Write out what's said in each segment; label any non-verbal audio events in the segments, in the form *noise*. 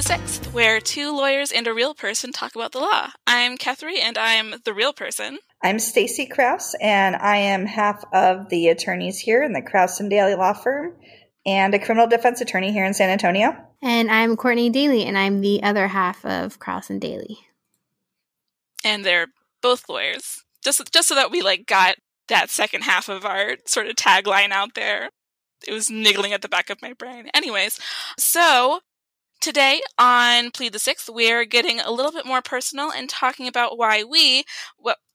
the Sixth, where two lawyers and a real person talk about the law. I'm Kethery, and I'm the real person. I'm Stacy Kraus, and I am half of the attorneys here in the Kraus and Daly Law Firm, and a criminal defense attorney here in San Antonio. And I'm Courtney Daly, and I'm the other half of Kraus and Daly. And they're both lawyers. Just just so that we like got that second half of our sort of tagline out there. It was niggling at the back of my brain. Anyways, so Today on Plead the Sixth, we're getting a little bit more personal and talking about why we,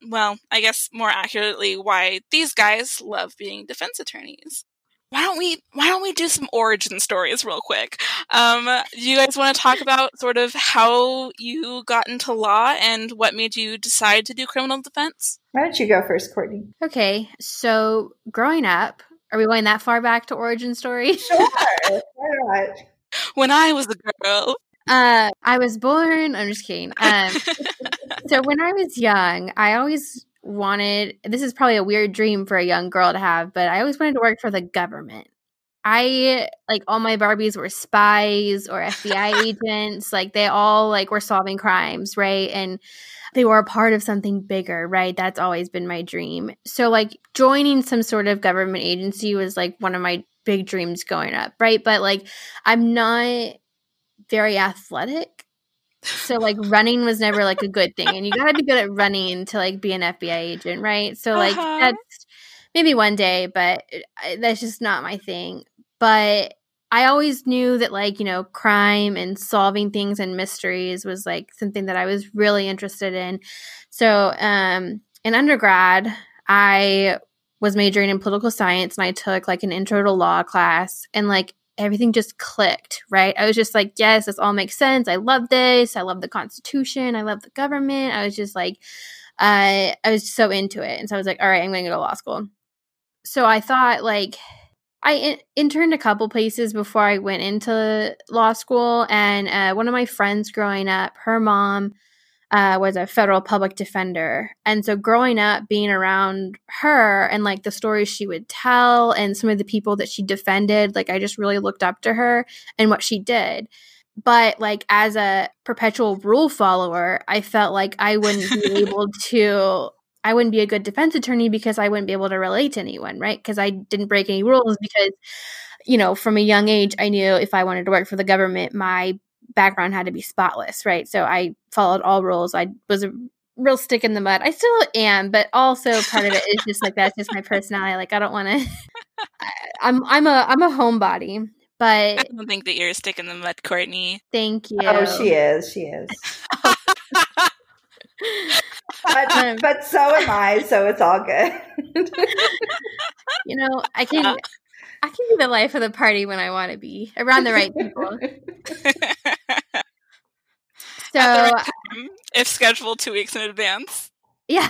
well, I guess more accurately, why these guys love being defense attorneys. Why don't we Why don't we do some origin stories real quick? Um, do you guys want to talk about sort of how you got into law and what made you decide to do criminal defense? Why don't you go first, Courtney? Okay, so growing up, are we going that far back to origin story? Sure, *laughs* why not? *laughs* when I was a girl. Uh, I was born. I'm just kidding. *laughs* Um, so when I was young, I always wanted. This is probably a weird dream for a young girl to have, but I always wanted to work for the government. I like all my Barbies were spies or FBI *laughs* agents. Like they all like were solving crimes, right? And they were a part of something bigger, right? That's always been my dream. So like joining some sort of government agency was like one of my big dreams going up, right? But like I'm not very athletic. So like *laughs* running was never like a good thing. And you gotta be good at running to like be an FBI agent, right? So like uh-huh. that's maybe one day, but that's just not my thing. But I always knew that like, you know, crime and solving things and mysteries was like something that I was really interested in. So um in undergrad, I was majoring in political science and I took like an intro to law class and like everything just clicked, right? I was just like, yes, this all makes sense. I love this. I love the Constitution. I love the government. I was just like, uh, I was so into it. And so I was like, all right, I'm going to go to law school. So I thought like, I in- interned a couple places before I went into law school. And uh, one of my friends growing up, her mom uh, was a federal public defender. And so growing up, being around her and like the stories she would tell and some of the people that she defended, like I just really looked up to her and what she did. But like as a perpetual rule follower, I felt like I wouldn't be *laughs* able to I wouldn't be a good defense attorney because I wouldn't be able to relate to anyone, right? Because I didn't break any rules because you know, from a young age, I knew if I wanted to work for the government, my background had to be spotless, right? So I followed all rules. I was a real stick in the mud. I still am, but also part of it is just like that's just my personality. Like I don't want to. *laughs* I'm I'm a I'm a homebody, but I don't think that you're a stick in the mud, Courtney. Thank you. Oh, she is. She is. but, *laughs* um, but so am I, so it's all good. you know, I can I can be the life of the party when I want to be around the right people. *laughs* so, right uh, time, if scheduled two weeks in advance. Yeah,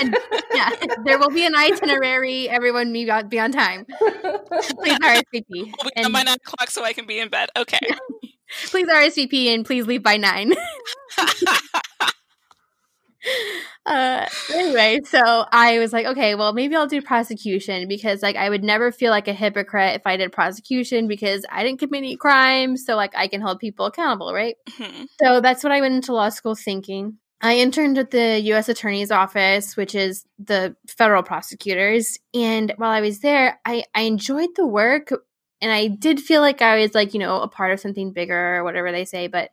and, *laughs* yeah. There will be an itinerary. Everyone be on, be on time. Please RSVP. *laughs* We'll be and, on by nine o'clock so I can be in bed. Okay. *laughs* please RSVP and please leave by nine *laughs* uh anyway so i was like okay well maybe i'll do prosecution because like i would never feel like a hypocrite if i did prosecution because i didn't commit any crimes so like i can hold people accountable right mm-hmm. so that's what i went into law school thinking i interned at the u.s attorney's office which is the federal prosecutors and while i was there i i enjoyed the work and i did feel like i was like you know a part of something bigger or whatever they say but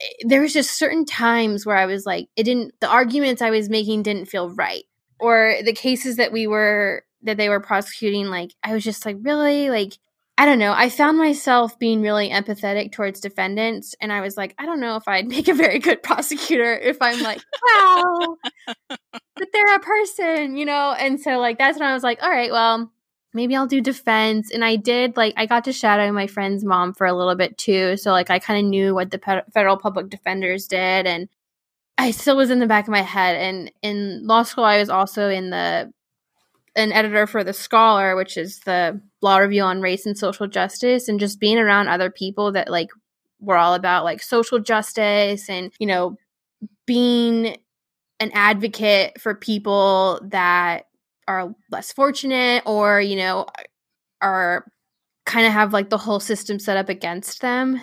Eh, there was just certain times where I was like, it didn't, the arguments I was making didn't feel right. Or the cases that we were, that they were prosecuting, like, I was just like, really? Like, I don't know. I found myself being really empathetic towards defendants. And I was like, I don't know if I'd *laughs* make a very good prosecutor if I'm like, wow, *laughs* but they're a person, you know? And so, like, that's when I was like, all right, well, maybe I'll do defense. And I did like I got to shadow my friend's mom for a little bit too, so like I kind of knew what the pe- federal public defenders did, and I still was in the back of my head. And in law school, I was also in the an editor for the Scholar, which is the law review on race and social justice, and just being around other people that like were all about like social justice and you know being an advocate for people that are less fortunate or you know are kind of have like the whole system set up against them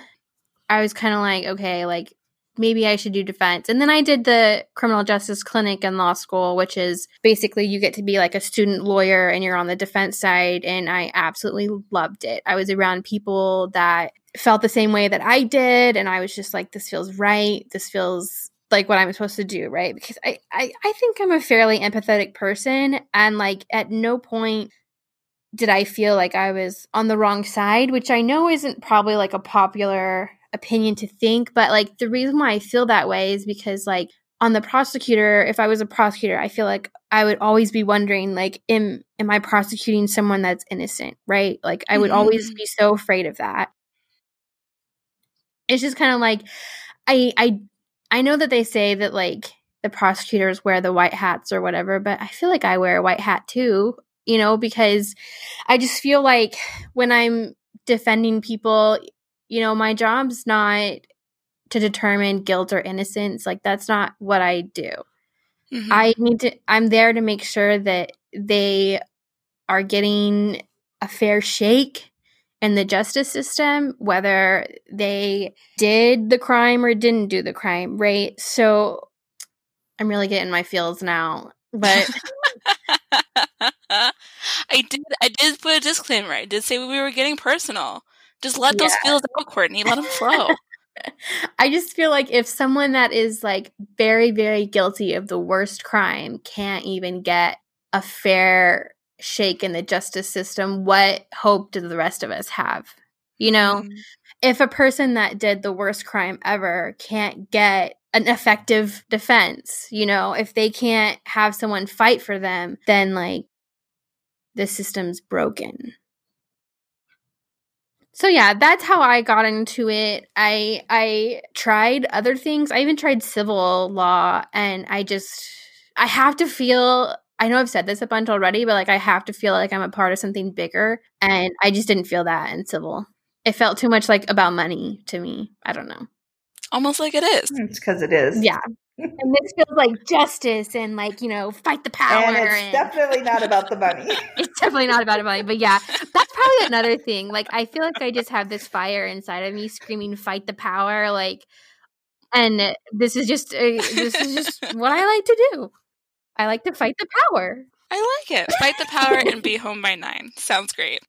I was kind of like, okay, like maybe I should do defense. And then I did the criminal justice clinic in law school, which is basically you get to be like a student lawyer and you're on the defense side. And I absolutely loved it. I was around people that felt the same way that I did. And I was just like, this feels right. This feels like what I'm supposed to do, right? Because I, I, I think I'm a fairly empathetic person. And like at no point did I feel like I was on the wrong side, which I know isn't probably like a popular opinion to think, but like the reason why I feel that way is because like on the prosecutor, if I was a prosecutor, I feel like I would always be wondering like am am I prosecuting someone that's innocent, right? Like I would mm-hmm. always be so afraid of that. It's just kind of like I I I know that they say that like the prosecutors wear the white hats or whatever, but I feel like I wear a white hat too, you know, because I just feel like when I'm defending people, you know, my job's not to determine guilt or innocence. Like that's not what I do. Mm-hmm. I need to I'm there to make sure that they are getting a fair shake in the justice system, whether they did the crime or didn't do the crime, right? So I'm really getting my feels now. But *laughs* I did I did put a disclaimer. I did say we were getting personal. Just let yeah. those feels out, Courtney. Let them flow. *laughs* I just feel like if someone that is like very, very guilty of the worst crime can't even get a fair shake in the justice system, what hope do the rest of us have? You know, mm. if a person that did the worst crime ever can't get an effective defense, you know, if they can't have someone fight for them, then like the system's broken so yeah that's how i got into it i i tried other things i even tried civil law and i just i have to feel i know i've said this a bunch already but like i have to feel like i'm a part of something bigger and i just didn't feel that in civil. It felt too much like about money to me. I don't know. Almost like it is. It's because it is. Yeah. *laughs* And this feels like justice and like you know fight the power and it's and definitely not about the money. *laughs* It's definitely not about the money but yeah that's probably another thing. Like i feel like i just have this fire inside of me screaming fight the power like and this is just uh, this is just what i like to do i like to fight the power i like it fight the power and *laughs* be home by nine sounds great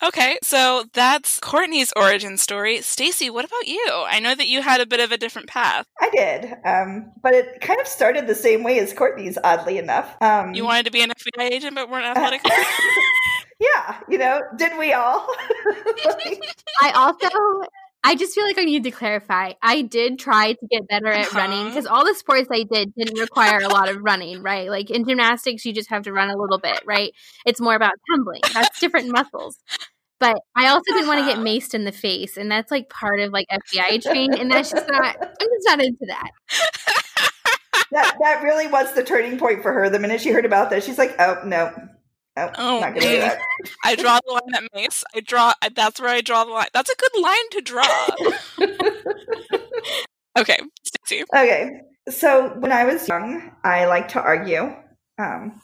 Okay, so that's Courtney's origin story. Stacy, what about you? I know that you had a bit of a different path. I did, um, but it kind of started the same way as Courtney's, oddly enough. Um, you wanted to be an FBI agent, but weren't *laughs* athletic. yeah, you know, did we all? *laughs* I also I just feel like I need to clarify. I did try to get better at uh-huh. running because all the sports I did didn't require a lot of running, right? Like in gymnastics, you just have to run a little bit, right? It's more about tumbling. That's different muscles. But I also didn't want to get uh-huh. maced in the face, and that's like part of like FBI training, and that's just not. I'm just not into that. that that really was the turning point for her. The minute she heard about this, she's like, "Oh no, oh, oh not gonna do that." *laughs* I draw the line at mace. I draw. That's where I draw the line. That's a good line to draw. *laughs* okay, Stacey. Okay, so when I was young, I liked to argue. Um,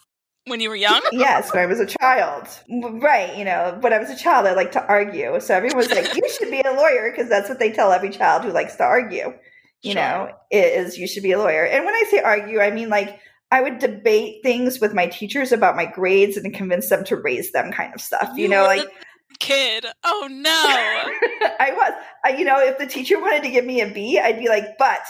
when you were young? *laughs* yes, when I was a child. Right, you know, when I was a child, I liked to argue. So everyone was like, you should be a lawyer because that's what they tell every child who likes to argue. You sure. know, is you should be a lawyer. And when I say argue, I mean like I would debate things with my teachers about my grades and convince them to raise them kind of stuff. You, you know, like kid. Oh no. *laughs* I was. I, you know, if the teacher wanted to give me a B, I'd be like, but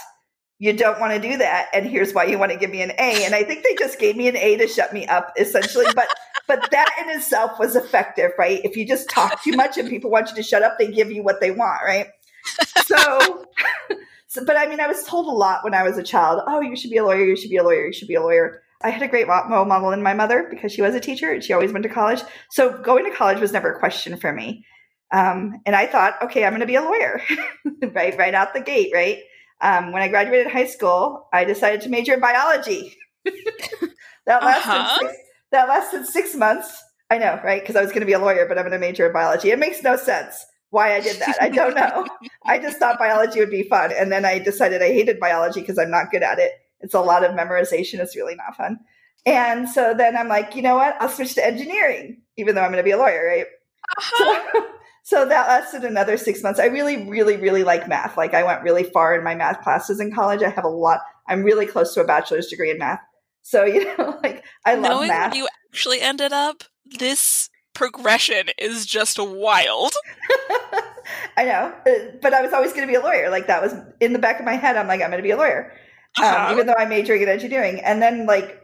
you don't want to do that and here's why you want to give me an a and i think they just gave me an a to shut me up essentially but but that in itself was effective right if you just talk too much and people want you to shut up they give you what they want right so, *laughs* so but i mean i was told a lot when i was a child oh you should be a lawyer you should be a lawyer you should be a lawyer i had a great role model in my mother because she was a teacher and she always went to college so going to college was never a question for me um, and i thought okay i'm going to be a lawyer *laughs* right right out the gate right um, when I graduated high school, I decided to major in biology. *laughs* that lasted uh-huh. six, that lasted six months. I know, right? Because I was going to be a lawyer, but I'm going to major in biology. It makes no sense why I did that. I don't know. *laughs* I just thought biology would be fun, and then I decided I hated biology because I'm not good at it. It's a lot of memorization. It's really not fun. And so then I'm like, you know what? I'll switch to engineering, even though I'm going to be a lawyer, right? Uh-huh. So, *laughs* So that lasted another six months. I really, really, really like math. Like I went really far in my math classes in college. I have a lot. I'm really close to a bachelor's degree in math. So *laughs* you know, like I love Knowing math. you actually ended up, this progression is just wild. *laughs* I know, uh, but I was always going to be a lawyer. Like that was in the back of my head. I'm like, I'm going to be a lawyer, um, Uh-huh. even though I'm majoring in engineering. And then, like,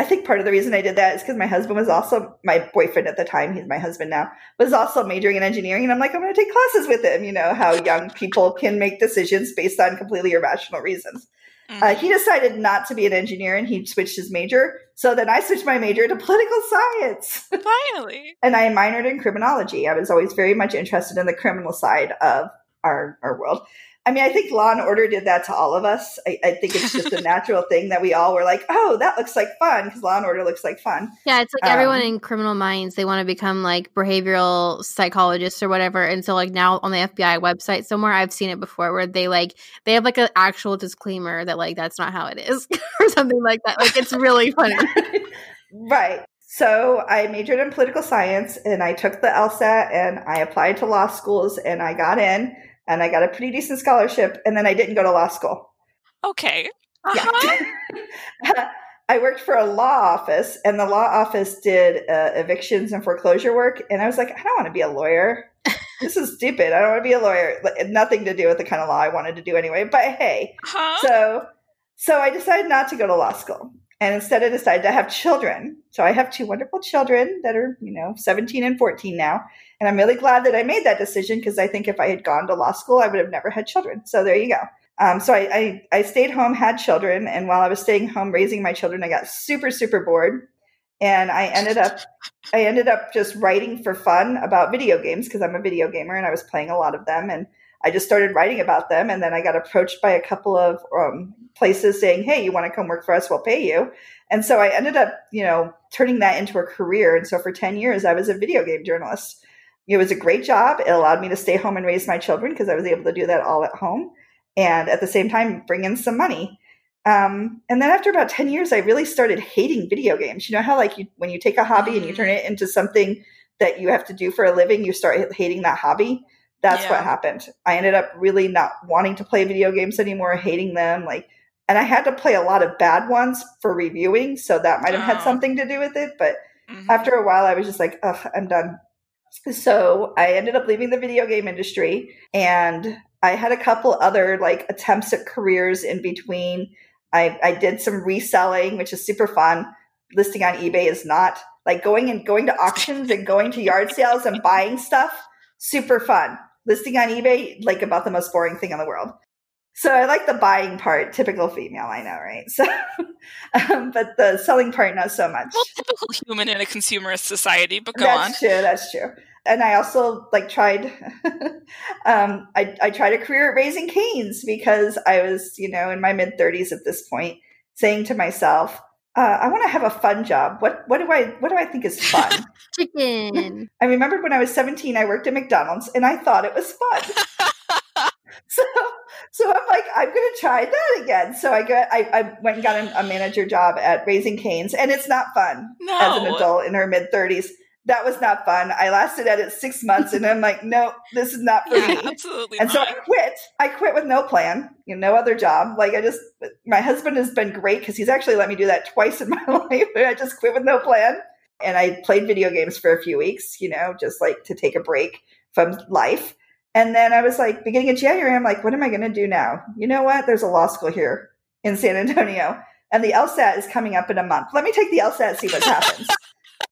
I think part of the reason I did that is because my husband was also my boyfriend at the time. He's my husband now. Was also majoring in engineering, and I'm like, I'm going to take classes with him. You know how young *laughs* people can make decisions based on completely irrational reasons. Mhm. Uh, he decided not to be an engineer, and he switched his major. So then I switched my major to political science. *laughs* Finally. and I minored in criminology. I was always very much interested in the criminal side of our our world. I mean, I think Law and Order did that to all of us. I, I think it's just a *laughs* natural thing that we all were like, "Oh, that looks like fun," because Law and Order looks like fun. Yeah, it's like everyone Um, in criminal minds, they want to become like behavioral psychologists or whatever. And so like now on the FBI website somewhere, I've seen it before where they like they have like an actual disclaimer that like that's not how it is *laughs* or something like that. Like it's really *laughs* funny. right. So I majored in political science, and I took the LSAT, and I applied to law schools, and I got in, and I got a pretty decent scholarship, and then I didn't go to law school. Okay. Uh-huh. Yeah. *laughs* I worked for a law office, and the law office did uh, evictions and foreclosure work. And I was like, I don't want to be a lawyer. *laughs* this is stupid. I don't want to be a lawyer. Like, nothing to do with the kind of law I wanted to do anyway. But hey, Huh? so so I decided not to go to law school, and instead I decided to have children. So I have two wonderful children that are you know 17 and 14 now, and I'm really glad that I made that decision because I think if I had gone to law school, I would have never had children. So there you go. Um, so I, I, I stayed home, had children, and while I was staying home raising my children, I got super super bored, and I ended up I ended up just writing for fun about video games because I'm a video gamer and I was playing a lot of them, and I just started writing about them, and then I got approached by a couple of um, places saying, "Hey, you want to come work for us? We'll pay you." And so I ended up, you know, turning that into a career. And so for ten years, I was a video game journalist. It was a great job. It allowed me to stay home and raise my children because I was able to do that all at home and at the same time bring in some money. Um, and then after about 10 years, I really started hating video games. You know how, like, you, when you take a hobby and you turn it into something that you have to do for a living, you start hating that hobby? That's Yeah. what happened. I ended up really not wanting to play video games anymore, hating them. Like, and I had to play a lot of bad ones for reviewing, so that might have had Oh. something to do with it. But Mhm. after a while, I was just like, ugh, I'm done. So I ended up leaving the video game industry and I had a couple other like attempts at careers in between. I, I did some reselling, which is super fun. Listing on eBay is not like going and going to auctions and going to yard sales and buying stuff. Super fun. Listing on eBay, like about the most boring thing in the world. So I like the buying part, typical female, I know, right? *laughs* So, um, but the selling part, not so much. well, typical human in a consumerist society, but go on. that's true. That's true. And I also like tried. *laughs* um, I I tried a career at Raising Cane's because I was, you know, in my mid thirties at this point, saying to myself, uh, "I want to have a fun job. What what do I what do I think is fun?" *laughs* Chicken. I remembered when I was seventeen, I worked at McDonald's, and I thought it was fun. *laughs* so so I'm like, I'm gonna try that again. So I got I, I went and got a, a manager job at Raising Cane's, and it's not fun No. as an adult in her mid 30s. That was not fun. I lasted at it six months, and I'm like, no, this is not for Yeah, me. absolutely. And so I quit. I quit with no plan, you know, no other job. Like I just, my husband has been great because he's actually let me do that twice in *laughs* my life. I just quit with no plan, and I played video games for a few weeks, you know, just like to take a break from life. And then I was like, beginning of January, I'm like, what am I going to do now? You know what? There's a law school here in San Antonio, and the LSAT is coming up in a month. Let me take the LSAT, see what happens.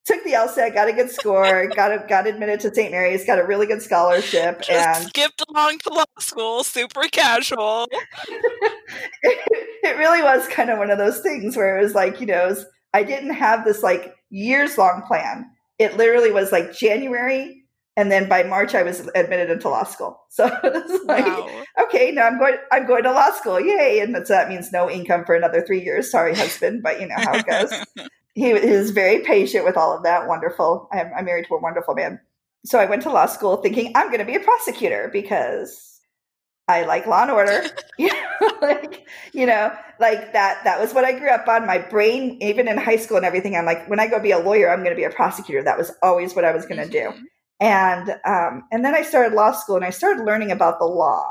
Took the LSAT, got a good score, got a, got admitted to St. Mary's, got a really good scholarship, Just and skipped along to law school, super casual. *laughs* it really was kind of one of those things where it was like, you know, was- I didn't have this like years long plan. It literally was like January, and then by March I was admitted into law school. *laughs* So it was like, Wow. okay, now I'm going, I'm going to law school, yay! And so that means no income for another three years. Sorry, husband, but you know how it goes. *laughs* he is very patient with all of that. Wonderful. I'm, I'm married to a wonderful man. So I went to law school thinking I'm going to be a prosecutor because I like law and order. *laughs* *laughs* you know, like you know, like that. That was what I grew up on. My brain, even in high school and everything, I'm like, when I go be a lawyer, I'm going to be a prosecutor. That was always what I was going to do. Mhm. And um, and then I started law school and I started learning about the law.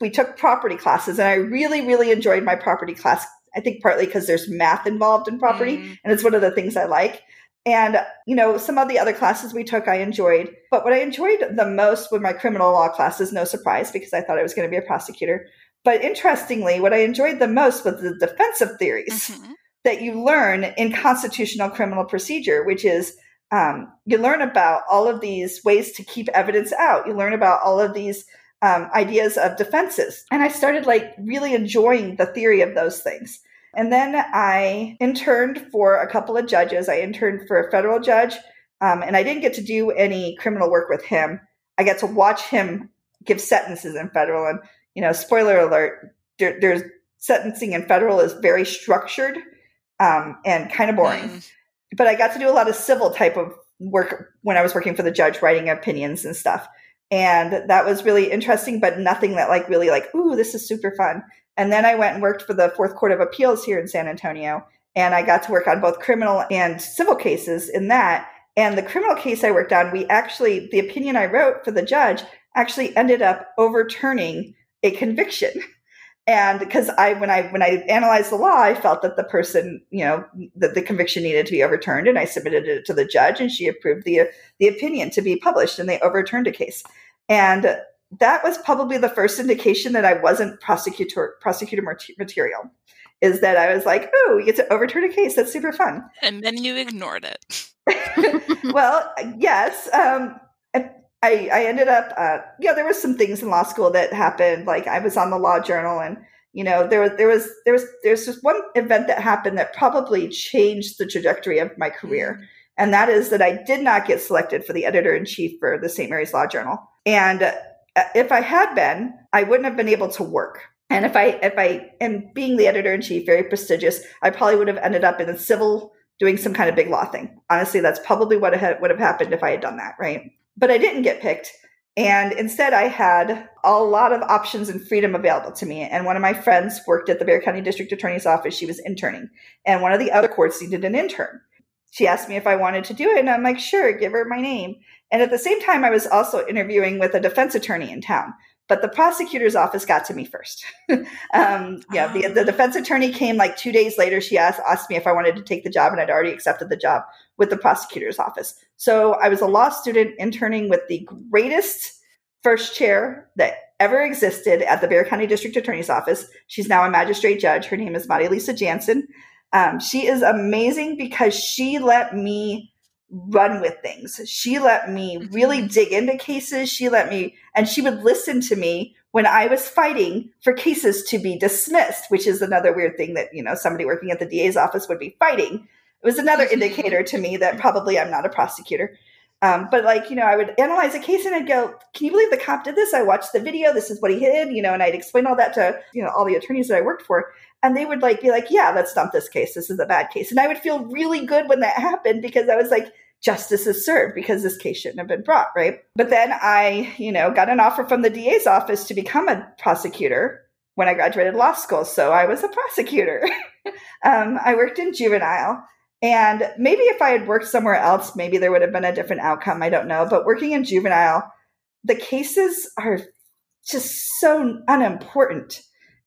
We took property classes and I really, really enjoyed my property class. I think partly because there's math involved in property Mm. and it's one of the things I like. And, you know, some of the other classes we took I enjoyed. But what I enjoyed the most were my criminal law classes, no surprise, because I thought I was going to be a prosecutor. But interestingly, what I enjoyed the most was the defensive theories Mhm. that you learn in constitutional criminal procedure, which is um, you learn about all of these ways to keep evidence out. You learn about all of these um, ideas of defenses. And I started like really enjoying the theory of those things. And then I interned for a couple of judges. I interned for a federal judge, um, and I didn't get to do any criminal work with him. I got to watch him give sentences in federal. And, you know, spoiler alert, there, there's sentencing in federal is very structured um, and kind of boring Mm. but I got to do a lot of civil type of work when I was working for the judge, writing opinions and stuff. And that was really interesting, but nothing that like really like, ooh, this is super fun. And then I went and worked for the Fourth Court of Appeals here in San Antonio. And I got to work on both criminal and civil cases in that. And the criminal case I worked on, we actually, the opinion I wrote for the judge actually ended up overturning a conviction. *laughs* And because I, when I, when I analyzed the law, I felt that the person, you know, that the conviction needed to be overturned, and I submitted it to the judge, and she approved the the opinion to be published, and they overturned a case. And that was probably the first indication that I wasn't prosecutor prosecutor material. Is that I was like, oh, we get to overturn a case. That's super fun. And then you ignored it. *laughs* well, yes. Um, I, I ended up, uh, yeah, there was some things in law school that happened. Like I was on the law journal and, you know, there was, there was, there was, there's just one event that happened that probably changed the trajectory of my career. And that is that I did not get selected for the editor in chief for the St. Mary's Law Journal. And uh, if I had been, I wouldn't have been able to work. And if I, if I am being the editor in chief, very prestigious, I probably would have ended up in a civil, doing some kind of big law thing. Honestly, that's probably what had, would have happened if I had done that, right? But I didn't get picked. And instead, I had a lot of options and freedom available to me. And one of my friends worked at the Bexar County District Attorney's Office. She was interning. And one of the other courts needed an intern. She asked me if I wanted to do it. And I'm like, sure, give her my name. And at the same time, I was also interviewing with a defense attorney in town. But the prosecutor's office got to me first. *laughs* um, yeah, the, the defense attorney came like two days later. She asked, asked me if I wanted to take the job, and I'd already accepted the job with the prosecutor's office. So I was a law student interning with the greatest first chair that ever existed at the Bexar County District Attorney's Office. She's now a magistrate judge. Her name is Maria Lisa Jansen. Um, she is amazing because she let me run with things. She let me really dig into cases. She let me, and she would listen to me when I was fighting for cases to be dismissed, which is another weird thing that, you know, somebody working at the DA's office would be fighting. It was another indicator to me that probably I'm not a prosecutor. Um, but like, you know, I would analyze a case and I'd go, can you believe the cop did this? I watched the video. This is what he did, you know, and I'd explain all that to, you know, all the attorneys that I worked for. And they would like be like, yeah, that's not this case. This is a bad case. And I would feel really good when that happened because I was like, justice is served because this case shouldn't have been brought, right? But then I, you know, got an offer from the DA's office to become a prosecutor when I graduated law school. So I was a prosecutor. *laughs* um, I worked in juvenile. And maybe if I had worked somewhere else, maybe there would have been a different outcome. I don't know. But working in juvenile, the cases are just so unimportant.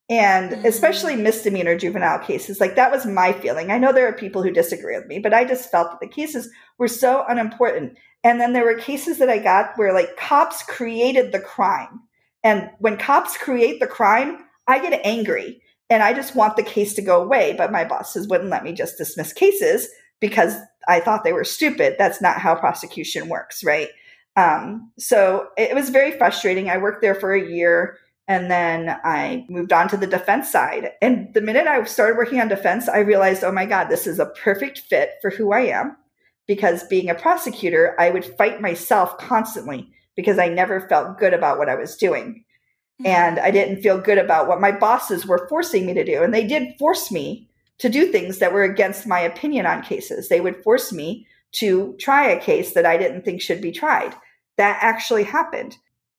And Mhm. especially misdemeanor juvenile cases, like that was my feeling. I know there are people who disagree with me, but I just felt that the cases were so unimportant. And then there were cases that I got where like cops created the crime. And when cops create the crime, I get angry and I just want the case to go away. But my bosses wouldn't let me just dismiss cases because I thought they were stupid. That's not how prosecution works, right? Um, so it was very frustrating. I worked there for a year and then I moved on to the defense side. And the minute I started working on defense, I realized, oh my God, this is a perfect fit for who I am. Because being a prosecutor, I would fight myself constantly because I never felt good about what I was doing and I didn't feel good about what my bosses were forcing me to do. And they did force me to do things that were against my opinion on cases. They would force me to try a case that I didn't think should be tried. That actually happened.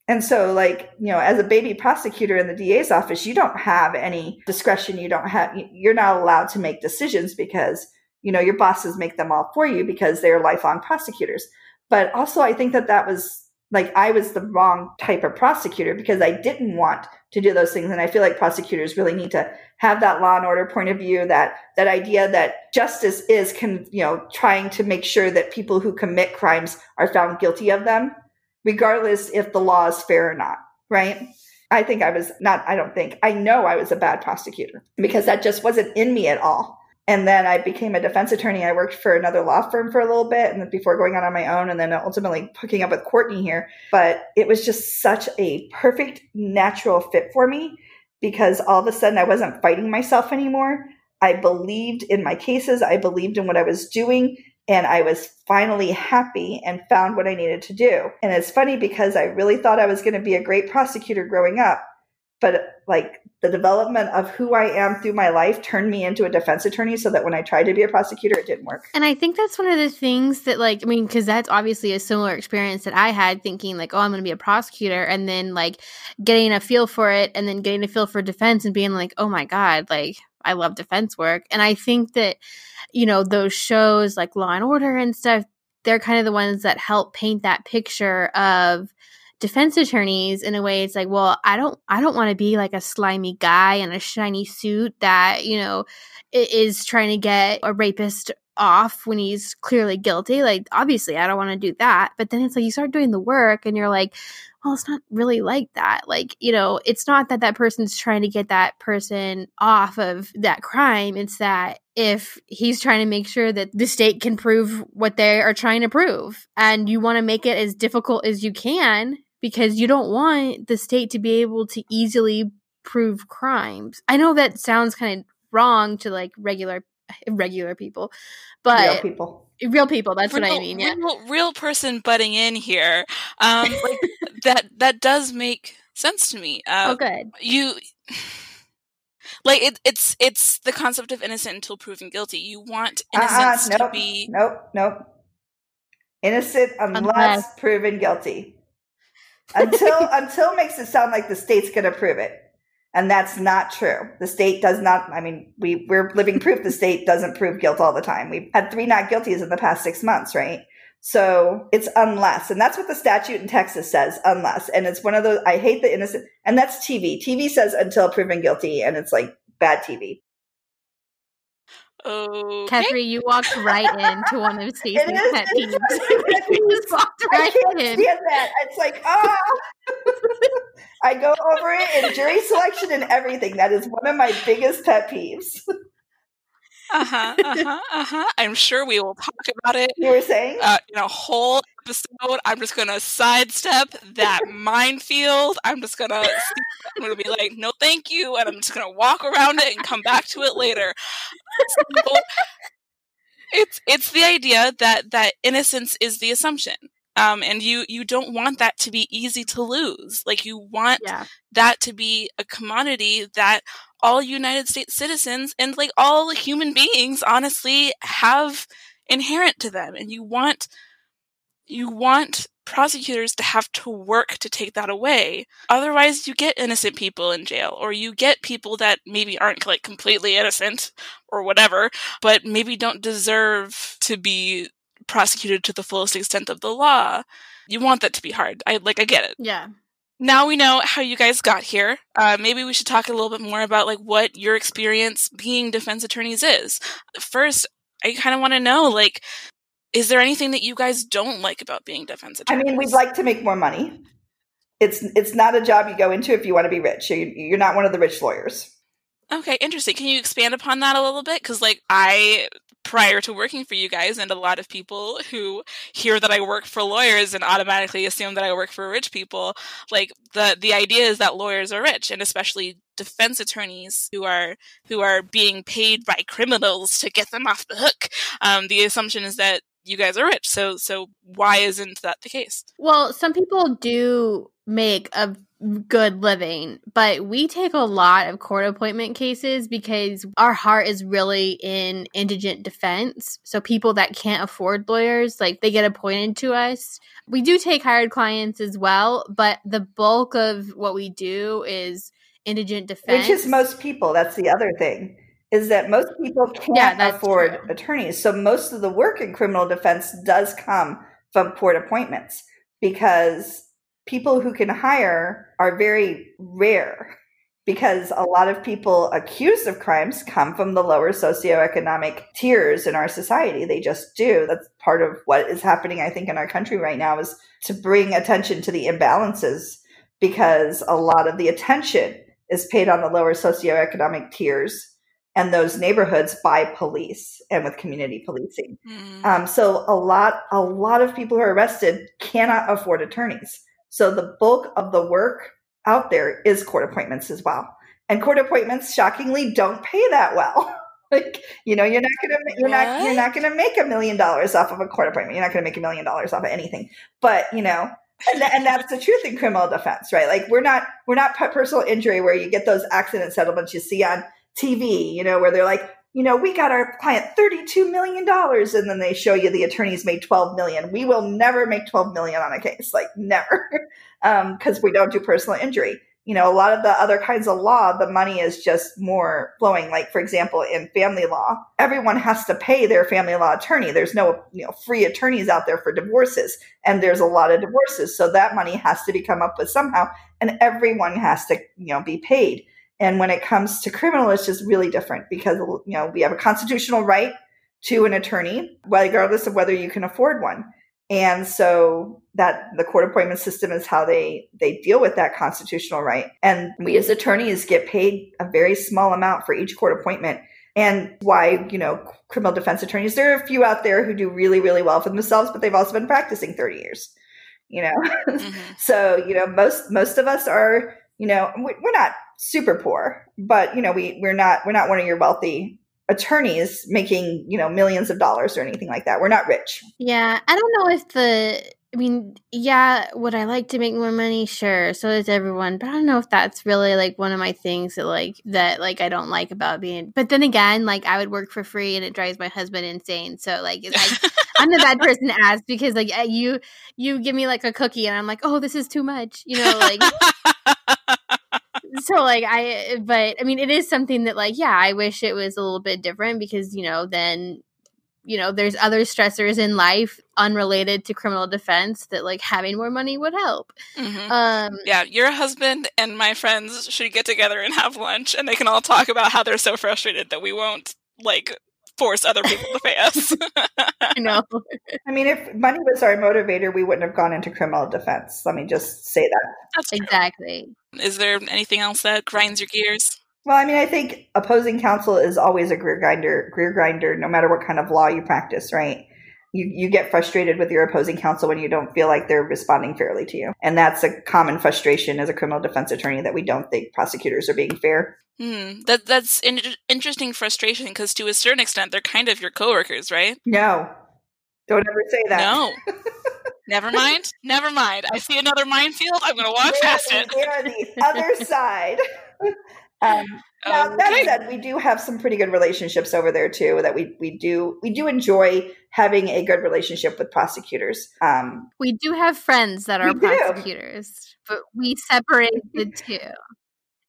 And so, like, you know, as a baby prosecutor in the DA's office, you don't have any discretion. You don't have, you're not allowed to make decisions because, you know, your bosses make them all for you because they're lifelong prosecutors. But also, I think that that was like I was the wrong type of prosecutor because I didn't want to do those things. And I feel like prosecutors really need to have that law and order point of view, that that idea that justice is can, you know, trying to make sure that people who commit crimes are found guilty of them, regardless if the law is fair or not, right? I think I was not, I don't think, I know I was a bad prosecutor because that just wasn't in me at all. And then I became a defense attorney. I worked for another law firm for a little bit and before going out on my own and then ultimately hooking up with Courtney here. But it was just such a perfect natural fit for me because all of a sudden I wasn't fighting myself anymore. I believed in my cases. I believed in what I was doing and I was finally happy and found what I needed to do. And it's funny because I really thought I was going to be a great prosecutor growing up, but like the development of who I am through my life turned me into a defense attorney so that when I tried to be a prosecutor, it didn't work. And I think that's one of the things that, like, I mean, because that's obviously a similar experience that I had thinking, like, oh, I'm going to be a prosecutor, and then, like, getting a feel for it, and then getting a feel for defense and being like, oh my God, like, I love defense work. And I think that, you know, those shows like Law and Order and stuff, they're kind of the ones that help paint that picture of defense attorneys in a way it's like well i don't i don't want to be like a slimy guy in a shiny suit that you know is trying to get a rapist off when he's clearly guilty. Like obviously i don't want to do that. But then it's like you start doing the work and you're like well it's not really like that. Like you know it's not that that person's trying to get that person off of that crime. It's that if he's trying to make sure that the state can prove what they are trying to prove and you want to make it as difficult as you can because you don't want the state to be able to easily prove crimes. I know that sounds kind of wrong to like regular *laughs* regular people, but real people. Real people, that's real, what I mean. Yeah. Real, real person butting in here. Um like that that does make sense to me. Uh, *laughs* oh good. You *sighs* like it, it's it's the concept of innocent until proven guilty. You want innocence uh-uh, nope, to be Nope, nope. Innocent unless, unless. proven guilty until *laughs* until makes it sound like the state's going to prove it. And that's not true. The state does not i mean we we're living proof the state doesn't prove guilt all the time. We've had three not guilties in the past six months right? So it's unless and that's what the statute in texas says unless. And it's one of those i hate the innocent and that's tv tv says until proven guilty and it's like bad tv Okay. You walked right into one of *laughs* Stacey's pet peeves. *laughs* you just walked right I can't in. that. It's like, ah. *laughs* I go over it in jury selection and everything. That is one of my biggest pet peeves. Uh huh. Uh huh. Uh huh. I'm sure we will talk about it. You were saying? Uh, in a whole episode. I'm just gonna sidestep that *laughs* minefield. I'm just gonna. I'm gonna be like, no, thank you, and I'm just gonna walk around it and come back to it later. So, it's it's the idea that that innocence is the assumption. Um, and you you don't want that to be easy to lose. Like you want Yeah. that to be a commodity that all United States citizens and like all human beings honestly have inherent to them. And you want you want prosecutors to have to work to take that away. Otherwise, you get innocent people in jail, or you get people that maybe aren't like completely innocent or whatever, but maybe don't deserve to be prosecuted to the fullest extent of the law. You want that to be hard. I like I get it. Yeah. Now we know how you guys got here. Uh, maybe we should talk a little bit more about like what your experience being defense attorneys is. First, I kind of want to know like is there anything that you guys don't like about being defense attorneys? I mean, we'd like to make more money. It's it's not a job you go into if you want to be rich. You're, you're not one of the rich lawyers. Okay, interesting. Can you expand upon that a little bit? Because, like, I, prior to working for you guys, and a lot of people who hear that I work for lawyers and automatically assume that I work for rich people, like, the, the idea is that lawyers are rich, and especially defense attorneys who are who are being paid by criminals to get them off the hook. Um, the assumption is that you guys are rich. So so why isn't that the case? Well, some people do make a good living, but we take a lot of court appointment cases because our heart is really in indigent defense. So people that can't afford lawyers, like they get appointed to us. We do take hired clients as well, but the bulk of what we do is indigent defense. Which is most people. That's the other thing. Is that most people can't Yeah, afford true. attorneys. So most of the work in criminal defense does come from court appointments. because people who can hire are very rare because a lot of people accused of crimes come from the lower socioeconomic tiers in our society. They just do. That's part of what is happening, I think, in our country right now is to bring attention to the imbalances because a lot of the attention is paid on the lower socioeconomic tiers and those neighborhoods by police and with community policing. Mm. Um, so a lot, a lot of people who are arrested cannot afford attorneys. So the bulk of the work out there is court appointments as well. And court appointments shockingly don't pay that well. *laughs* like, you know, you're not gonna you're what? not you're not gonna make a million dollars off of a court appointment. You're not gonna make a million dollars off of anything. But, you know, and, and that's the truth in criminal defense, right? Like we're not we're not personal injury where you get those accident settlements you see on TV, you know, where they're like, you know, we got our client $32 million and then they show you the attorneys made 12 million. We will never make 12 million on a case, like never, because *laughs* um, we don't do personal injury. You know, a lot of the other kinds of law, the money is just more flowing. Like, for example, in family law, everyone has to pay their family law attorney. There's no, you know, free attorneys out there for divorces. And there's a lot of divorces. So that money has to be come up with somehow. And everyone has to, you know, be paid. And when it comes to criminal, it's just really different because, you know, we have a constitutional right to an attorney, regardless of whether you can afford one. And so that the court appointment system is how they, they deal with that constitutional right. And we as attorneys get paid a very small amount for each court appointment. And why, you know, criminal defense attorneys, there are a few out there who do really, really well for themselves, but they've also been practicing 30 years, you know? *laughs* Mm-hmm. so, you know, most, most of us are, you know, we're not super poor, but you know, we we're not we're not one of your wealthy attorneys making, you know, millions of dollars or anything like that. We're not rich. Yeah, I don't know if the I mean, yeah, would I like to make more money? Sure. So does everyone. But I don't know if that's really like one of my things that like that like I don't like about being. But then again, like I would work for free and it drives my husband insane. So like I, *laughs* I'm the bad person to ask because like eh, you you give me like a cookie and I'm like, oh, this is too much. You know, like *laughs* so like I but I mean it is something that like yeah, I wish it was a little bit different because, you know, then you know, there's other stressors in life unrelated to criminal defense that like having more money would help. Mm-hmm. Um, yeah, your husband and my friends should get together and have lunch, and they can all talk about how they're so frustrated that we won't like force other people to pay us. *laughs* I know. I mean, if money was our motivator, we wouldn't have gone into criminal defense. Let me just say that. That's exactly. Is there anything else that grinds your gears? Well, I mean, I think opposing counsel is always a gear grinder, gear grinder, no matter what kind of law you practice, right? You, you get frustrated with your opposing counsel when you don't feel like they're responding fairly to you. And that's a common frustration as a criminal defense attorney that we don't think prosecutors are being fair. Hmm. That that's an interesting frustration because to a certain extent they're kind of your coworkers, right? No, don't ever say that. No. *laughs* Never mind. Never mind. I see another minefield. I'm going to walk past it. They're on the other *laughs* side. *laughs* Um, now okay. that said, we do have some pretty good relationships over there too. That we we do we do enjoy having a good relationship with prosecutors. Um, we do have friends that are prosecutors, do. but we separate the two.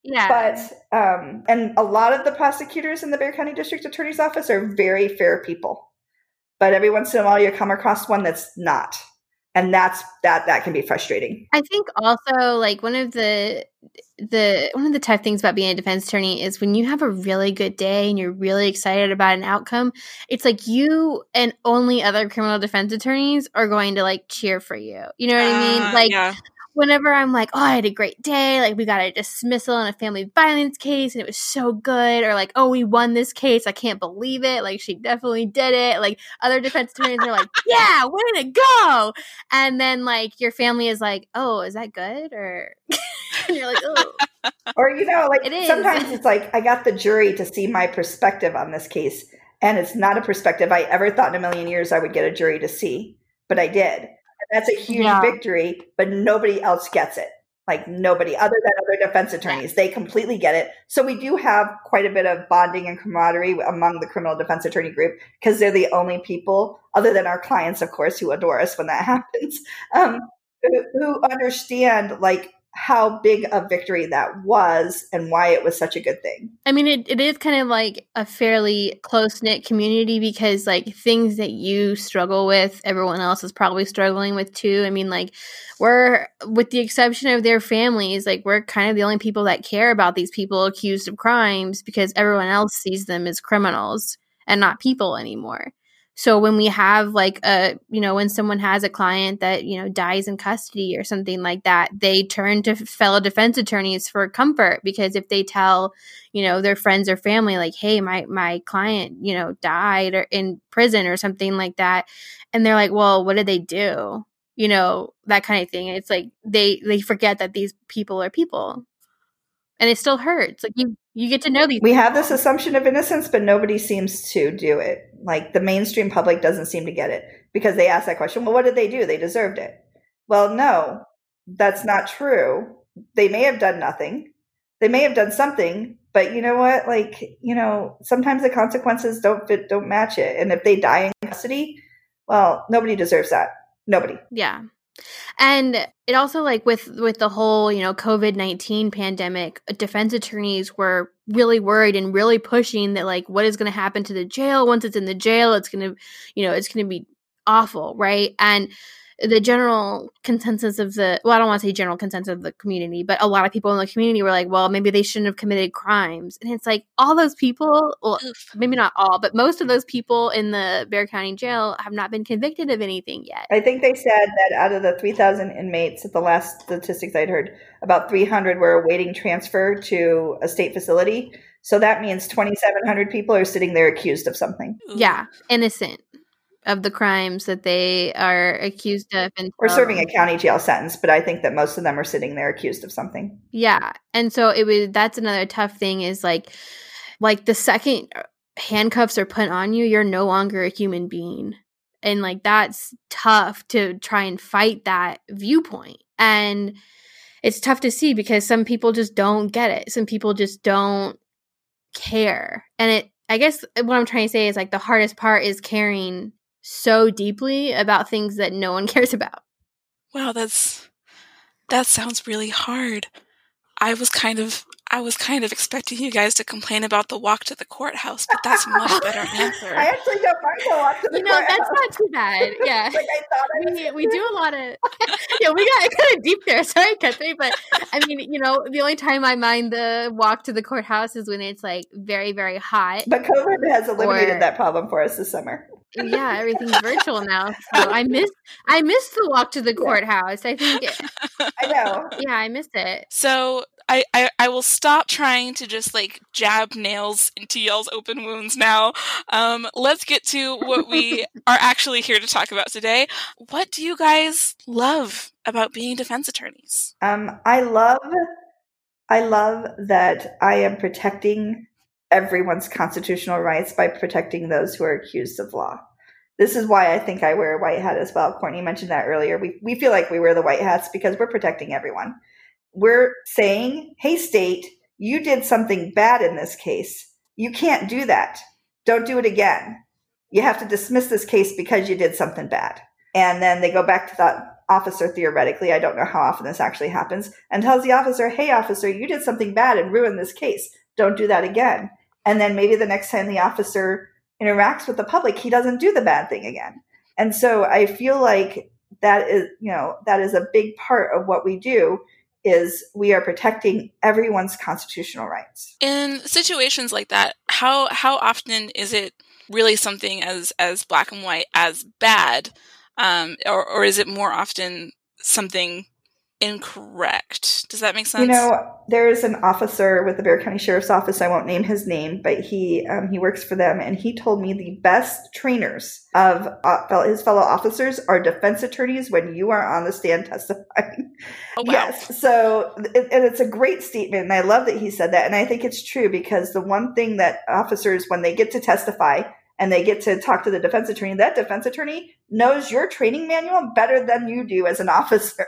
Yeah. But um, and a lot of the prosecutors in the Bexar County District Attorney's Office are very fair people. But every once in a while, you come across one that's not and that's that that can be frustrating. I think also like one of the the one of the tough things about being a defense attorney is when you have a really good day and you're really excited about an outcome it's like you and only other criminal defense attorneys are going to like cheer for you. You know what uh, i mean? Uh, like yeah whenever I'm like, oh, I had a great day, like we got a dismissal in a family violence case and it was so good, or like, oh, we won this case, I can't believe it, like she definitely did it. Like other defense attorneys are like, *laughs* yeah, way to go. And then like your family is like, oh, is that good? Or *laughs* and you're like, oh. Or you know, like it sometimes it's like I got the jury to see my perspective on this case. And it's not a perspective I ever thought in a million years I would get a jury to see, but I did. That's a huge yeah. victory, but nobody else gets it. Like nobody other than other defense attorneys. They completely get it. So we do have quite a bit of bonding and camaraderie among the criminal defense attorney group because they're the only people, other than our clients, of course, who adore us when that *laughs* happens, um, who, who understand like how big a victory that was and why it was such a good thing. I mean, it, it is kind of like a fairly close knit community because, like, things that you struggle with, everyone else is probably struggling with too. I mean, like, we're, with the exception of their families, like, we're kind of the only people that care about these people accused of crimes because everyone else sees them as criminals and not people anymore. So when we have like a, you know, when someone has a client that, you know, dies in custody or something like that, they turn to fellow defense attorneys for comfort because if they tell, you know, their friends or family like, "Hey, my my client, you know, died or in prison or something like that." And they're like, "Well, what did they do?" You know, that kind of thing. It's like they they forget that these people are people. And it still hurts. Like you you get to know these We have this assumption of innocence, but nobody seems to do it. Like the mainstream public doesn't seem to get it because they ask that question, well, what did they do? They deserved it. Well, no, that's not true. They may have done nothing. They may have done something, but you know what? Like, you know, sometimes the consequences don't fit, don't match it. And if they die in custody, well, nobody deserves that. Nobody. Yeah. And it also like with with the whole, you know, COVID-19 pandemic, defense attorneys were really worried and really pushing that like what is going to happen to the jail once it's in the jail, it's going to, you know, it's going to be awful, right? And the general consensus of the well, I don't want to say general consensus of the community, but a lot of people in the community were like, well, maybe they shouldn't have committed crimes. And it's like all those people, well, Oof. maybe not all, but most of those people in the Bexar County jail have not been convicted of anything yet. I think they said that out of the 3,000 inmates, at the last statistics I'd heard, about 300 were awaiting transfer to a state facility. So that means 2,700 people are sitting there accused of something. Yeah, innocent of the crimes that they are accused of and Or serving a county jail sentence, but I think that most of them are sitting there accused of something. Yeah. And so it was that's another tough thing is like like the second handcuffs are put on you, you're no longer a human being. And like that's tough to try and fight that viewpoint. And it's tough to see because some people just don't get it. Some people just don't care. And it I guess what I'm trying to say is like the hardest part is caring so deeply about things that no one *laughs* cares about. Wow, that's that sounds really hard. I was kind of I was kind of expecting you guys to complain about the walk to the courthouse, but that's a much better *laughs* answer. I actually don't mind the walk to the You know, that's not too bad. *laughs* Yeah. like I thought I we, we do a lot of yeah we got kind of deep there sorry Catherine but I mean you know the only time I mind the walk to the courthouse is when it's like very very hot But COVID has eliminated Or- that problem for us this summer. Yeah everything's virtual now so I *laughs* miss I miss the walk to the courthouse I think *laughs* I know. yeah I miss it So I, I, I will stop trying to just like jab nails into y'all's open wounds now. Um, let's get to what we *laughs* are actually here to talk about today. What do you guys love about being defense attorneys? Um, I love, I love that I am protecting everyone's constitutional rights by protecting those who are accused of law. This is why I think I wear a white hat as well. Courtney mentioned that earlier. We we feel like we wear the white hats because we're protecting everyone. We're saying, "Hey, state, you did something bad in this case. You can't do that. Don't do it again. You have to dismiss this case because you did something bad." And then they go back to that officer theoretically. I don't know how often this actually happens, and tells the officer, "Hey, officer, you did something bad and ruined this case. Don't do that again." And then maybe the next time the officer interacts with the public, he doesn't do the bad thing again. And so I feel like that is, you know, that is a big part of what we do is we are protecting everyone's constitutional rights. In situations like that, how how often is it really something as as black and white as bad, um, or or is it more often something incorrect? Does that make sense? You know, there is an officer with the Bexar County Sheriff's Office. I won't name his name, but he um, he works for them, and he told me the best trainers of uh, his fellow officers are defense attorneys when you are on the stand *laughs* testifying. oh, wow. Yes. So, it- and it's a great statement. And I love that he said that. And I think it's true because the one thing that officers, when they get to testify and they get to talk to the defense attorney, that defense attorney knows your training manual better than you do as an *laughs* officer.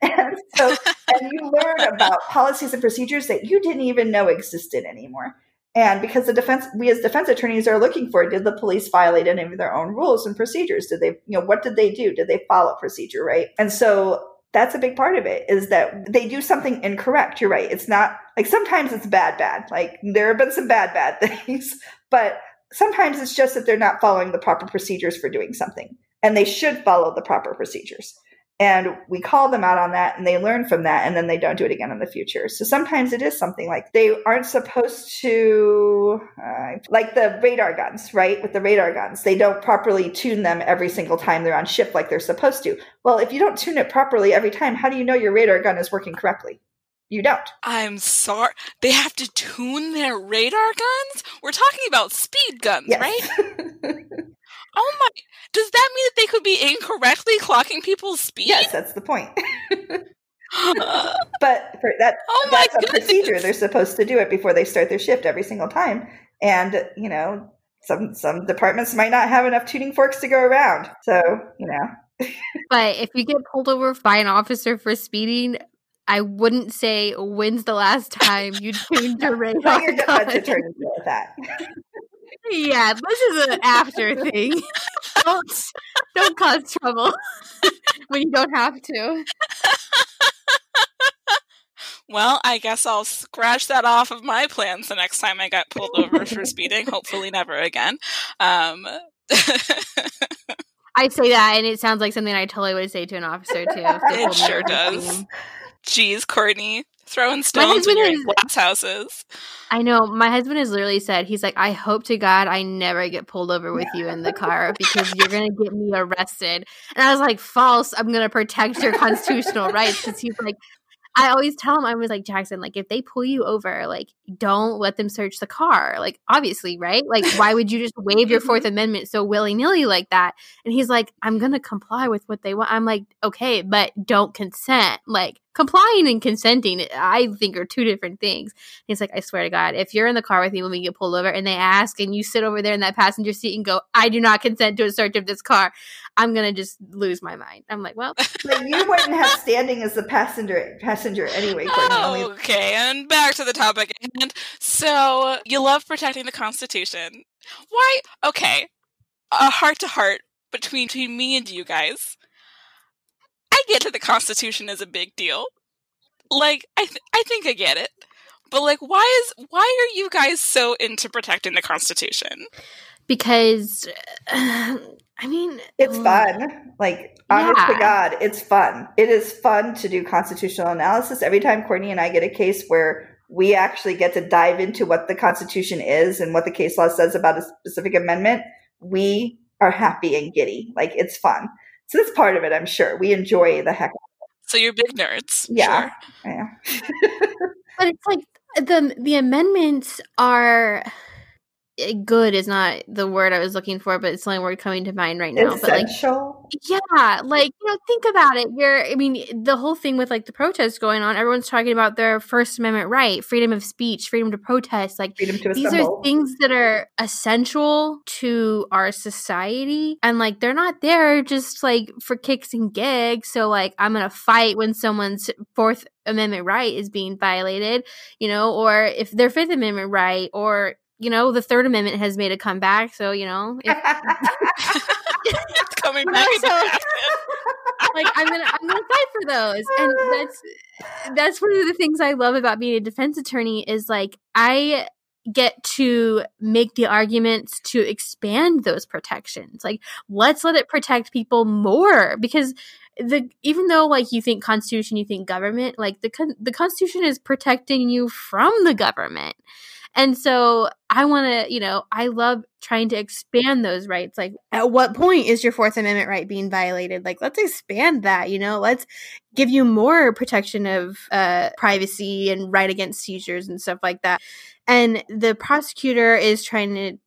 and so, and you learn about policies and procedures that you didn't even know existed anymore. And because the defense, we as defense attorneys are looking for, did the police violate any of their own rules and procedures? Did they, you know, what did they do? Did they follow procedure, right? And so that's a big part of it is that they do something incorrect. You're right. It's not like sometimes it's bad, bad. Like there have been some bad, bad *laughs* things, but sometimes it's just that they're not following the proper procedures for doing something and they should follow the proper procedures. And we call them out on that and they learn from that and then they don't do it again in the future. So sometimes it is something like they aren't supposed to uh, like the radar guns right? With the radar guns they don't properly tune them every single time they're on ship like they're supposed to. Well if you don't tune it properly every time how do you know your radar gun is working correctly you don't. I'm sorry. They have to tune their radar guns? We're talking about speed guns, yes. right? *laughs* Oh my! Does that mean that they could be incorrectly clocking people's speed? Yes, that's the point. *laughs* *gasps* but for that, oh that's a procedure. They're supposed to do it before they start their shift every single time. And you know, some some departments might not have enough tuning forks to go around. So you know. *laughs* but if you get pulled over by an officer for speeding, I wouldn't say when's the last *laughs* time you tuned your radar. Your defense attorney with that yeah, this is an after thing. *laughs* don't don't cause trouble *laughs* when you don't have to. Well, I guess I'll scratch that off of my plans the next time I get pulled over for speeding. Hopefully, never again. Um, I say that, and it sounds like something I totally would say to an officer too. It sure does. Jeez, Courtney, throwing stones in your glass houses. I know. My husband has literally said, he's like, I hope to God I never get pulled over with you in the car because you're going to get me arrested. And I was like, false. I'm going to protect your constitutional rights. Because he's like, I always tell him, I was like, Jackson, like, if they pull you over, like, don't let them search the car. Like, obviously, right? Like, why would you just waive your Fourth mm-hmm. Amendment so willy nilly like that? And he's like, I'm going to comply with what they want. I'm like, okay, but don't consent. Like, complying and consenting, I think, are two different things. he's like, I swear to God, if you're in the car with me when we get pulled over and they ask and you sit over there in that passenger seat and go, I do not consent to a search of this car, I'm gonna just lose my mind. I'm like, well, *laughs* but you wouldn't have standing as the passenger passenger anyway. Oh, okay, and back to the topic. And so you love protecting the Constitution. Why? Okay, a heart to heart between between me and you guys I get that the Constitution is a big deal. Like, I th- I think I get it. But like, why is why are you guys so into protecting the Constitution? Because, uh, I mean, it's um, fun. Like, honest yeah. to God, it's fun. It is fun to do constitutional analysis. Every time Courtney and I get a case where we actually get to dive into what the Constitution is and what the case law says about a specific amendment, we are happy and giddy. Like, it's fun. So that's part of it, I'm sure. We enjoy the heck So you're big nerds. Yeah. Sure. Yeah. *laughs* but it's like the the amendments are good is not the word I was looking for, but it's the only word coming to mind right now. Essential. But like, yeah, like you know, think about it. You're, I mean, the whole thing with like the protests going on, everyone's talking about their First Amendment right, freedom of speech, freedom to protest. Like freedom to these are things that are essential to our society, and like they're not there just like for kicks and gigs. So like, I'm gonna fight when someone's Fourth Amendment right is being violated, you know, or if their Fifth Amendment right, or you know, the Third Amendment has made a comeback. So, you know, if, *laughs* coming *laughs* back. So, like I'm gonna I'm gonna fight for those. And that's that's one of the things I love about being a defense attorney is like I get to make the arguments to expand those protections. Like let's let it protect people more because the even though like you think constitution you think government like the the constitution is protecting you from the government and so I want to, you know, I love trying to expand those rights. Like, at what point is your Fourth Amendment right being violated? Like, let's expand that, you know, let's give you more protection of uh, privacy and right against seizures and stuff like that. And the prosecutor is trying to,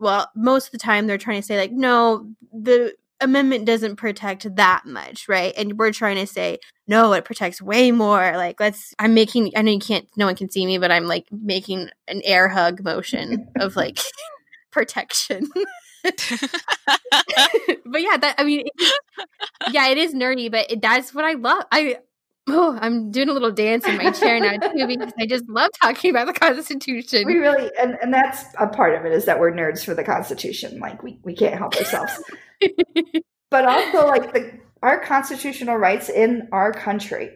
well, most of the time they're trying to say, like, no, the amendment doesn't protect that much, right? And we're trying to say, no, it protects way more. Like, let's, I'm making, I know you can't, no one can see me, but I'm like making an air hug motion of like *laughs* protection. *laughs* but yeah, that, I mean, it, yeah, it is nerdy, but it, that's what I love. I, Oh, I'm doing a little dance in my chair now too because I just love talking about the Constitution. We really, and, and that's a part of it is that we're nerds for the Constitution. Like we, we can't help ourselves. But also, like the our constitutional rights in our country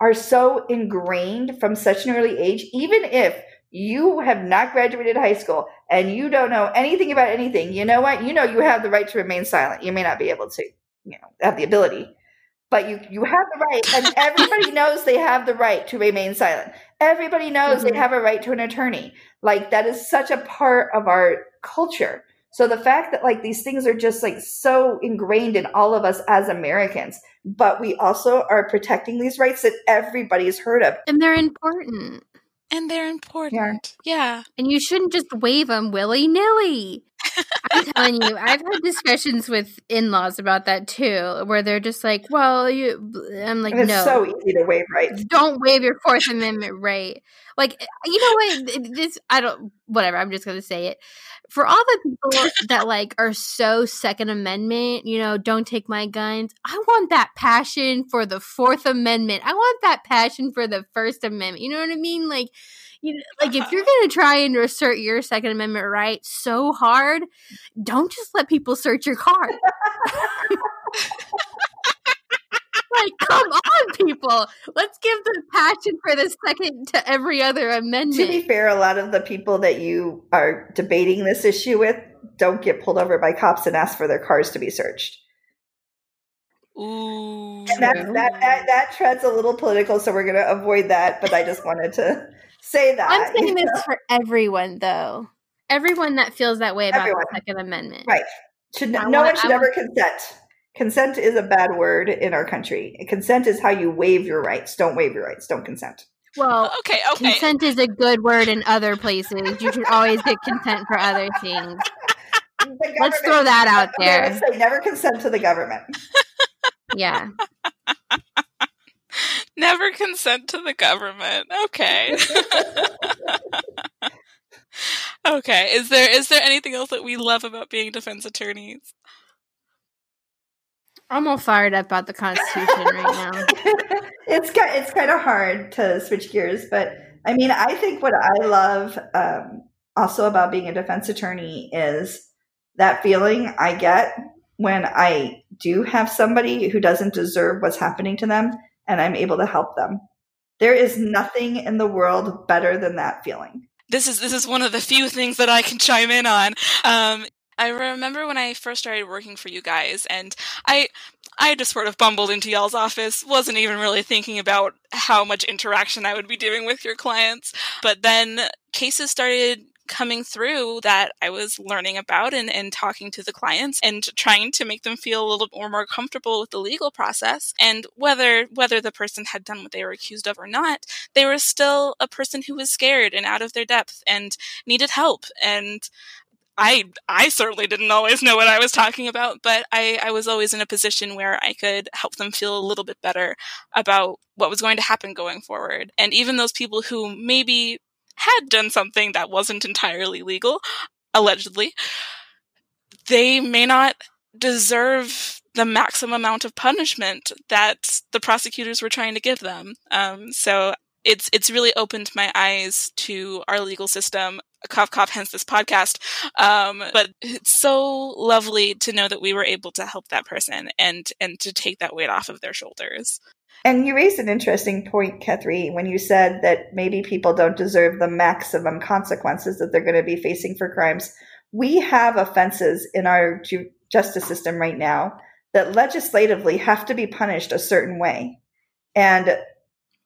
are so ingrained from such an early age, even if you have not graduated high school and you don't know anything about anything, you know what? You know you have the right to remain silent. You may not be able to, you know, have the ability, but you you have the right, and everybody *laughs* knows they have the right to remain silent. Everybody knows mm-hmm. they have a right to an attorney. Like that is such a part of our culture. So the fact that like these things are just like so ingrained in all of us as Americans, but we also are protecting these rights that everybody's heard of. And they're important. And they're important. Yeah. yeah. And you shouldn't just wave them willy nilly. I'm telling you, I've had discussions with in laws about that too, where they're just like, well, you, I'm like, it's no. so easy to waive rights. Don't waive your Fourth Amendment right. Like, you know what? This, I don't, whatever. I'm just to say it for all the people that like are so second amendment you know don't take my guns i want that passion for the fourth amendment i want that passion for the first amendment you know what i mean like you know, like if you're gonna try and assert your second amendment right so hard don't just let people search your car *laughs* like, come on, people. Let's give the passion for the second to every other amendment. To be fair, a lot of the people that you are debating this issue with don't get pulled over by cops and ask for their cars to be searched. Ooh. And that, that, that, that treads a little political, so we're going to avoid that. But I just wanted to say that. I'm saying this know? *laughs* for everyone, though. Everyone that feels that way about everyone. the Second Amendment. Right. Should, no want, one should I ever want, consent consent is a bad word in our country. Consent is how you waive your rights. Don't waive your rights. Don't consent. Well, okay, okay. Consent is a good word in other places. You should always get consent for other things. Let's throw that *laughs* out there. Say never consent to the government. yeah. Never consent to the government. Okay. *laughs* okay. Is there is there anything else that we love about being defense attorneys? I'm all fired up about the Constitution right now. *laughs* it's kind, it's kind of hard to switch gears, but I mean, I think what I love um, also about being a defense attorney is that feeling I get when I do have somebody who doesn't deserve what's happening to them, and I'm able to help them. There is nothing in the world better than that feeling this is this is one of the few things that I can chime in on. Um, I remember when I first started working for you guys, and I I just sort of bumbled into y'all's office, wasn't even really thinking about how much interaction I would be doing with your clients. But then cases started coming through that I was learning about and, and talking to the clients and trying to make them feel a little more, more comfortable with the legal process. And whether whether the person had done what they were accused of or not, they were still a person who was scared and out of their depth and needed help. And I I certainly didn't always know what I was talking about, but I, I was always in a position where I could help them feel a little bit better about what was going to happen going forward. And even those people who maybe had done something that wasn't entirely legal, allegedly, they may not deserve the maximum amount of punishment that the prosecutors were trying to give them. Um, so it's it's really opened my eyes to our legal system. Cough cough hence this podcast. Um, but it's so lovely to know that we were able to help that person and and to take that weight off of their shoulders and you raised an interesting point Catherine, when you said that maybe people don't deserve the maximum consequences that they're going to be facing for crimes. We have offenses in our ju- justice system right now that legislatively have to be punished a certain way. And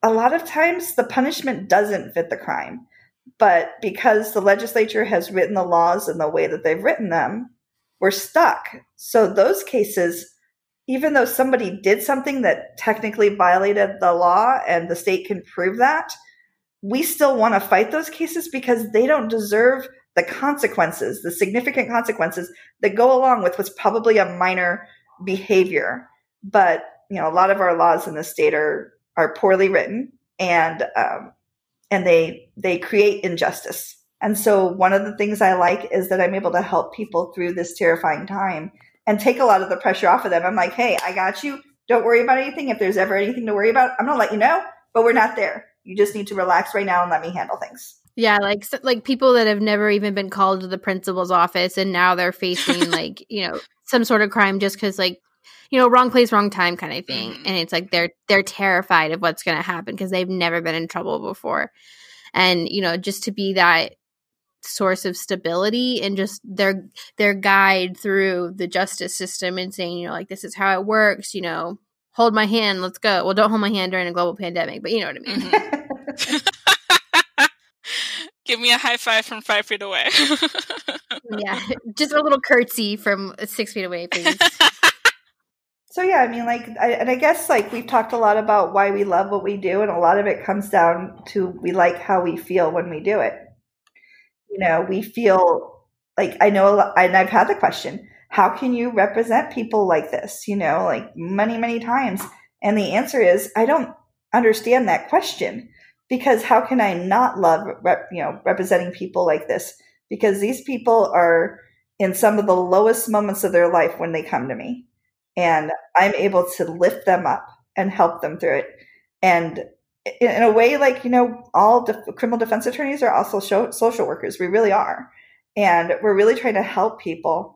a lot of times the punishment doesn't fit the crime. But because the legislature has written the laws in the way that they've written them, we're stuck. So those cases, even though somebody did something that technically violated the law and the state can prove that, we still want to fight those cases because they don't deserve the consequences, the significant consequences that go along with what's probably a minor behavior. But you know, a lot of our laws in the state are are poorly written, and um, and they they create injustice. And so one of the things I like is that I'm able to help people through this terrifying time and take a lot of the pressure off of them. I'm like, "Hey, I got you. Don't worry about anything. If there's ever anything to worry about, I'm going to let you know, but we're not there. You just need to relax right now and let me handle things." Yeah, like like people that have never even been called to the principal's office and now they're facing *laughs* like, you know, some sort of crime just cuz like you know, wrong place, wrong time kind of thing. Mhm. And it's like they're they're terrified of what's going to happen because they've never been in trouble before. And you know, just to be that source of stability and just their their guide through the justice system and saying, you know, like this is how it works, you know, hold my hand, let's go. Well, don't hold my hand during a global pandemic, but you know what I mean. Mhm. *laughs* Give me a high five from five feet away. *laughs* yeah. Just a little curtsy from six feet away, please. So yeah, I mean, like, I, and I guess like we've talked a lot about why we love what we do, and a lot of it comes down to we like how we feel when we do it. You know, we feel like I know, a lot, and I've had the question: How can you represent people like this? You know, like many, many times, and the answer is I don't understand that question because how can I not love rep, you know representing people like this? Because these people are in some of the lowest moments of their life when they come to me and I'm able to lift them up and help them through it. And in, in a way, like you know, all def- criminal defense attorneys are also show, social workers. We really are, and we're really trying to help people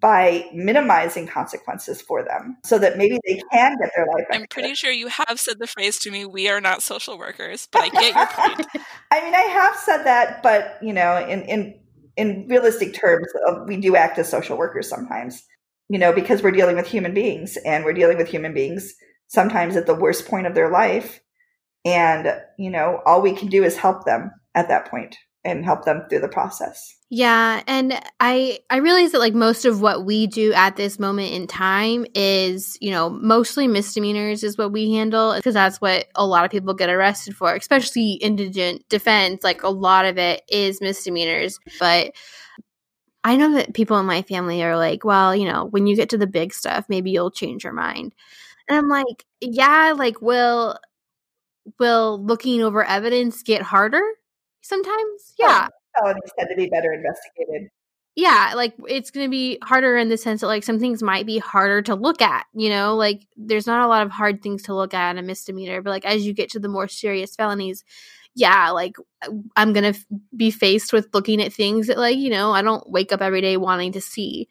by minimizing consequences for them, so that maybe they can get their life. I'm pretty sure you have said the phrase to me, we are not social workers, but I get your point. *laughs* I mean, I have said that, but you know, in in in realistic terms, we do act as social workers sometimes. You know, because we're dealing with human beings, and we're dealing with human beings sometimes at the worst point of their life, and you know, all we can do is help them at that point and help them through the process. Yeah, and I I realize that like most of what we do at this moment in time is, you know, mostly misdemeanors is what we handle because that's what a lot of people get arrested for, especially indigent defense, like a lot of it is misdemeanors, but I know that people in my family are like, well, you know, when you get to the big stuff, maybe you'll change your mind. And I'm like, yeah, like will will looking over evidence get harder sometimes? Yeah. Felonies oh, tend to be better investigated. yeah, like it's going to be harder in the sense that like some things might be harder to look at, you know, like there's not a lot of hard things to look at in a misdemeanor, but like as you get to the more serious felonies, yeah, like I'm going to f- be faced with looking at things that like, you know, I don't wake up every day wanting to see.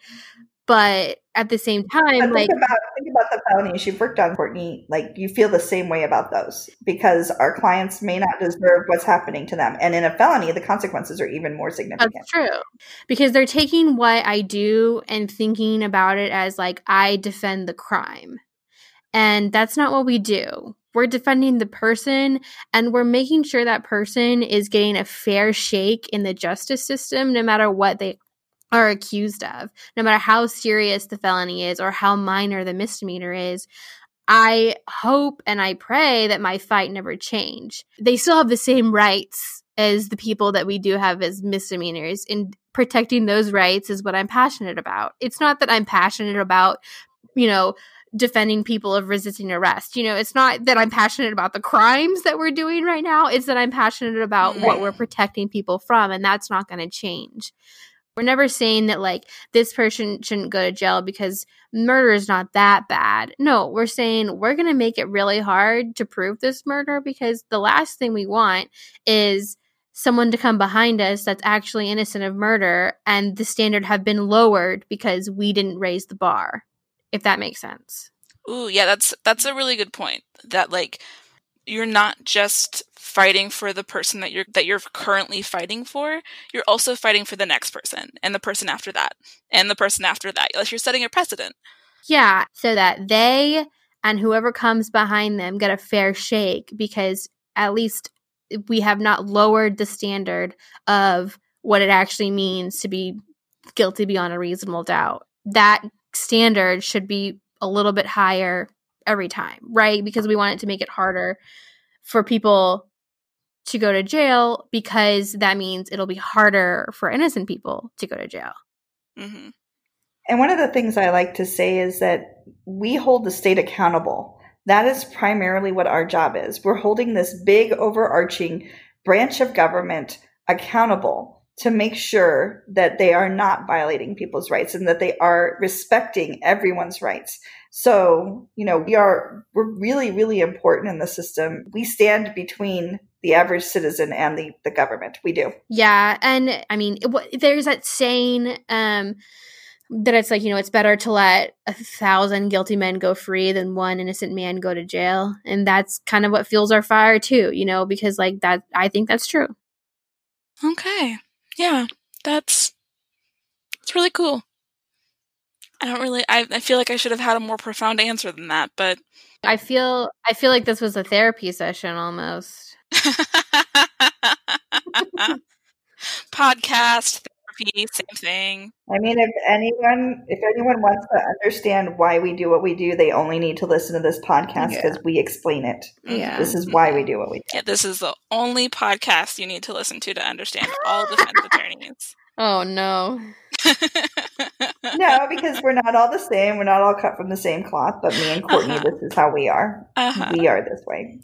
But at the same But time, think like about think about the felonies you've worked on, Courtney. Like you feel the same way about those because our clients may not deserve what's happening to them, and in a felony, the consequences are even more significant. That's true. Because they're taking what I do and thinking about it as like I defend the crime. And that's not what we do. We're defending the person and we're making sure that person is getting a fair shake in the justice system no matter what they are accused of. No matter how serious the felony is or how minor the misdemeanor is. I hope and I pray that my fight never change. They still have the same rights as the people that we do have as misdemeanors and protecting those rights is what I'm passionate about. It's not that I'm passionate about, you know, defending people of resisting arrest. You know, it's not that I'm passionate about the crimes that we're doing right now. It's that I'm passionate about what we're protecting people from and that's not going to change. We're never saying that like this person shouldn't go to jail because murder is not that bad. No, we're saying we're going to make it really hard to prove this murder because the last thing we want is someone to come behind us that's actually innocent of murder and the standard have been lowered because we didn't raise the bar. If that makes sense. Ooh, yeah, that's that's a really good point. That like you're not just fighting for the person that you're that you're currently fighting for, you're also fighting for the next person and the person after that and the person after that. Like you're setting a precedent. Yeah, so that they and whoever comes behind them get a fair shake because at least we have not lowered the standard of what it actually means to be guilty beyond a reasonable doubt. That standard should be a little bit higher every time, right? Because we want it to make it harder for people to go to jail because that means it'll be harder for innocent people to go to jail. hmm And one of the things I like to say is that we hold the state accountable. That is primarily what our job is. We're holding this big overarching branch of government accountable to make sure that they are not violating people's rights and that they are respecting everyone's rights. So, you know, we are we're really really important in the system. We stand between the average citizen and the the government. We do. Yeah, and I mean, it, there's that saying, um, that it's like you know it's better to let a thousand guilty men go free than one innocent man go to jail and that's kind of what fuels our fire too you know because like that i think that's true Okay. Yeah. That's it's really cool. I don't really I, I feel like I should have had a more profound answer than that, but i feel i feel like this was a therapy session almost *laughs* podcast therapy, same thing. I mean, if anyone, if anyone wants to understand why we do what we do, they only need to listen to this podcast Yeah. because we explain it. yeah This is why we do what we do. Yeah, this is the only podcast you need to listen to to understand all defense *laughs* attorneys. oh no No, because we're not all the same. We're not all cut from the same cloth. But me and Courtney, Uh-huh. this is how we are. uh-huh. We are this way.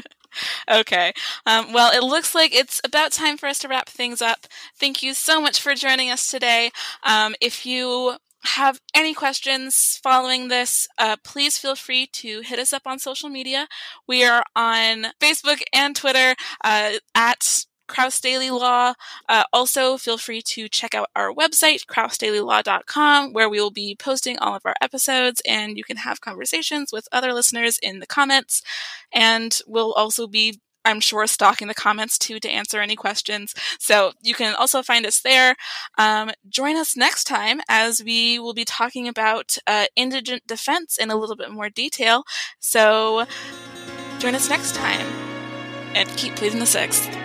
*laughs* okay. Um, well, it looks like it's about time for us to wrap things up. Thank you so much for joining us today. Um, if you have any questions following this, uh, please feel free to hit us up on social media. We are on Facebook and Twitter uh, at Kraus Daily Law. Uh, also, feel free to check out our website, krausdailylaw.com, where we will be posting all of our episodes and you can have conversations with other listeners in the comments. And we'll also be, I'm sure, stalking the comments too to answer any questions. So you can also find us there. Um, join us next time as we will be talking about uh, indigent defense in a little bit more detail. So join us next time and keep pleading the sixth.